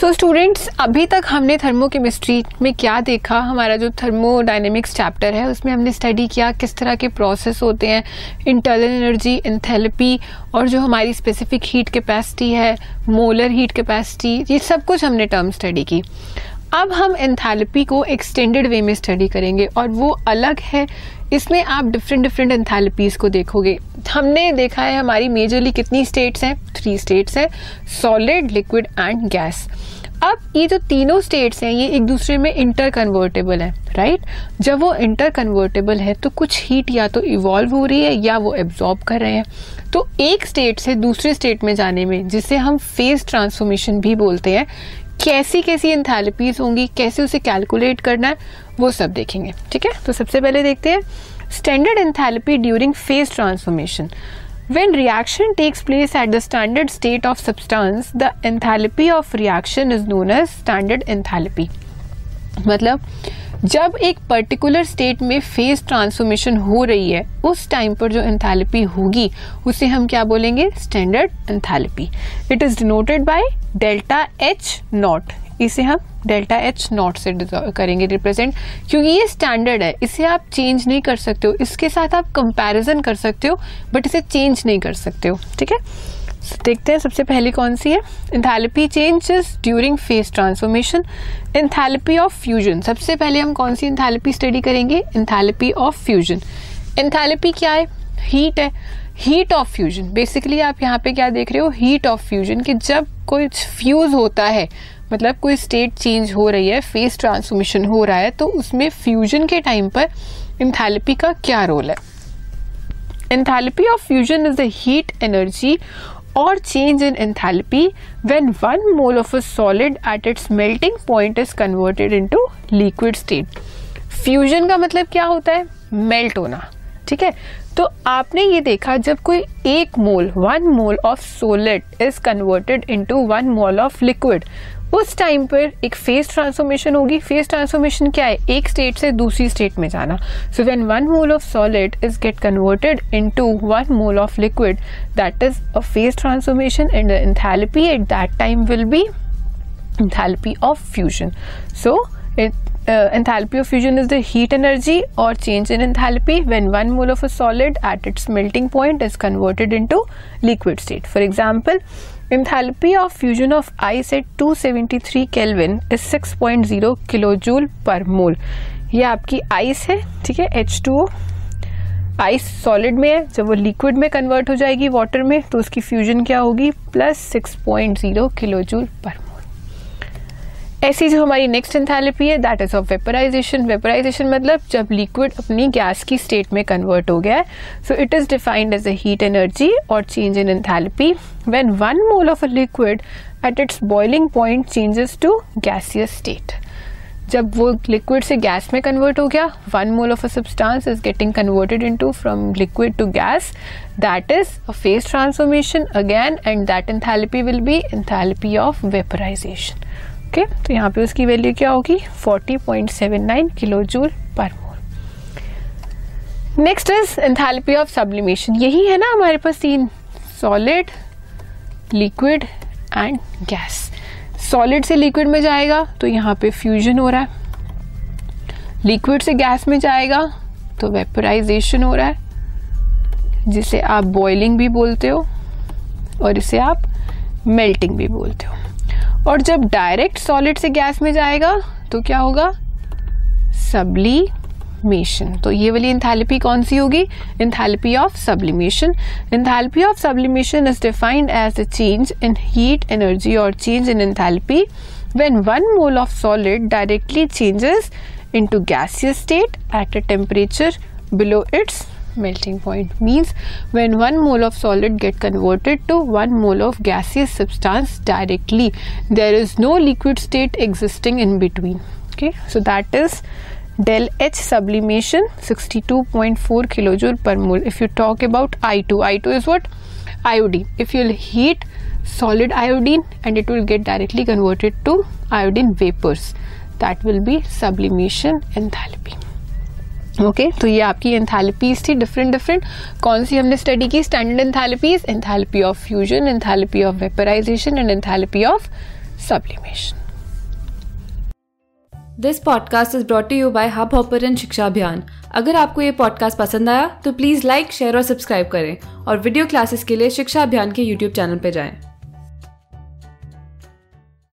सो so, students अभी तक हमने थर्मोकेमिस्ट्री में क्या देखा? हमारा जो थर्मोडाइनेमिक्स चैप्टर है उसमें हमने स्टडी किया किस तरह के प्रोसेस होते हैं इंटरनल एनर्जी इंथेलेपी और जो हमारी स्पेसिफिक हीट कैपेसिटी है मोलर हीट कैपेसिटी ये सब कुछ हमने टर्म स्टडी की। अब हम एंथैल्पी को एक्सटेंडेड वे में स्टडी करेंगे और वो अलग है। इसमें आप डिफरेंट डिफरेंट एंथैल्पीज को देखोगे। हमने देखा है हमारी मेजरली कितनी स्टेट्स हैं? थ्री स्टेट्स हैं सॉलिड लिक्विड एंड गैस अब ये जो तीनों स्टेट्स हैं, ये एक दूसरे में इंटर कन्वर्टेबल है राइट जब वो इंटर कन्वर्टेबल है तो कुछ हीट या तो इवॉल्व हो रही है या वो एब्जॉर्ब कर रहे हैं। तो एक स्टेट से दूसरे स्टेट में जाने में, जिसे हम फ़ेज़ ट्रांसफॉर्मेशन भी बोलते हैं कैसी कैसी एंथैल्पीज होंगी, कैसे उसे कैलकुलेट करना है, वो सब देखेंगे, ठीक है? तो सबसे पहले देखते हैं standard enthalpy during phase transformation when reaction takes place at the standard state of substance the enthalpy of reaction is known as standard enthalpy मतलब जब एक पर्टिकुलर स्टेट में फ़ेज़ ट्रांसफॉर्मेशन हो रही है, उस टाइम पर जो एंथैल्पी होगी, उसे हम क्या बोलेंगे? Standard enthalpy it is denoted by delta H naught इसे हम डेल्टा एच नॉट से करेंगे रिप्रेजेंट क्योंकि ये स्टैंडर्ड है, इसे आप चेंज नहीं कर सकते हो. इसके साथ आप कंपैरिजन कर सकते हो बट इसे चेंज नहीं कर सकते हो. ठीक है? देखते हैं सबसे पहली कौन सी है? Enthalpy changes during phase transformation enthalpy of fusion सबसे पहले हम कौन सी इंथैल्पी स्टडी करेंगे? इंथैल्पी ऑफ़ फ्यूजन इंथैल्पी क्या है? हीट है. हीट ऑफ़ फ्यूजन बेसिकली आप यहाँ पे क्या देख रहे हो? हीट ऑफ़ फ्यूजन कि जब कोई फ्यूज होता है मतलब कोई स्टेट चेंज हो रही है फेस ट्रांसफॉर्मेशन हो रहा है तो उसमें फ्यूजन के टाइम पर इंथैल्पी का क्या रोल है? Enthalpy of fusion is the heat energy or change in enthalpy when one mole of a solid at its melting point is converted into liquid state. Fusion का मतलब क्या होता है मेल्ट होना ठीक है तो आपने ये देखा जब कोई एक mole one mole of solid is converted into one mole of liquid उस टाइम पर एक फेस ट्रांसफॉर्मेशन होगी। फेस ट्रांसफॉर्मेशन क्या है? एक स्टेट से दूसरी स्टेट में जाना। So when one mole of solid is get converted into one mole of liquid that is a phase transformation and enthalpy at that time will be enthalpy so it uh, enthalpy of fusion is the heat energy or change in enthalpy when one mole of a solid at its melting point is converted into liquid state for example enthalpy of fusion of ice at two seventy three kelvin is 6.0 kilo joule per mole ये आपकी ice है, ठीक है? H two ice solid में है, जब वो liquid में कन्वर्ट हो जाएगी वाटर में तो उसकी फ्यूजन क्या होगी? Plus six point zero kilo joule per ऐसी जो हमारी नेक्स्ट एंथैल्पी है that is of vaporization vaporization मतलब जब लिक्विड अपनी गैस की स्टेट में कन्वर्ट हो गया है so it is defined as a heat energy or change in enthalpy when one mole of a liquid at its boiling point changes to gaseous state जब वो लिक्विड से gas में convert हो गया one mole of a substance is getting converted into from liquid to gas that is a phase transformation again and that enthalpy will be enthalpy of vaporization okay तो यहाँ पे उसकी value क्या होगी? 40.79 kilo joule per mole. Next is enthalpy of sublimation यही है ना हमारे पास तीन solid liquid and gas solid से लिक्विड में जाएगा तो यहाँ पे फ्यूजन हो रहा है। लिक्विड से गैस में जाएगा तो वेपराइजेशन हो रहा है, जिसे आप बॉइलिंग भी बोलते हो और इसे आप मेल्टिंग भी बोलते हो। और जब डायरेक्ट सॉलिड से गैस में जाएगा तो क्या होगा? सब्लीमेशन। तो ये वाली इंथैल्पी कौन सी होगी? Enthalpy of sublimation enthalpy of sublimation is defined as a change in heat energy or change in enthalpy when one mole of solid directly changes into gaseous state at a temperature below its melting point. Means when one mole of solid get converted to one mole of gaseous substance directly there is no liquid state existing in between. Okay? So that is del H sublimation 62.4 kilojoule per mole. If you talk about I2 I2 is what? Iodine. If you'll heat solid iodine and it will get directly converted to iodine vapors that will be sublimation enthalpy okay okay, तो ये आपकी enthalpies थी different different कौन सी हमने study की? Standard enthalpies enthalpy of fusion enthalpy of vaporization and enthalpy of sublimation this podcast is brought you by Hubhopper and Shiksha Abhiyan अगर आपको ये पॉडकास्ट पसंद आया तो प्लीज़ लाइक शेयर और सब्सक्राइब करें। और वीडियो क्लासेस के लिए शिक्षा अभियान के यूट्यूब चैनल पर जाएँ।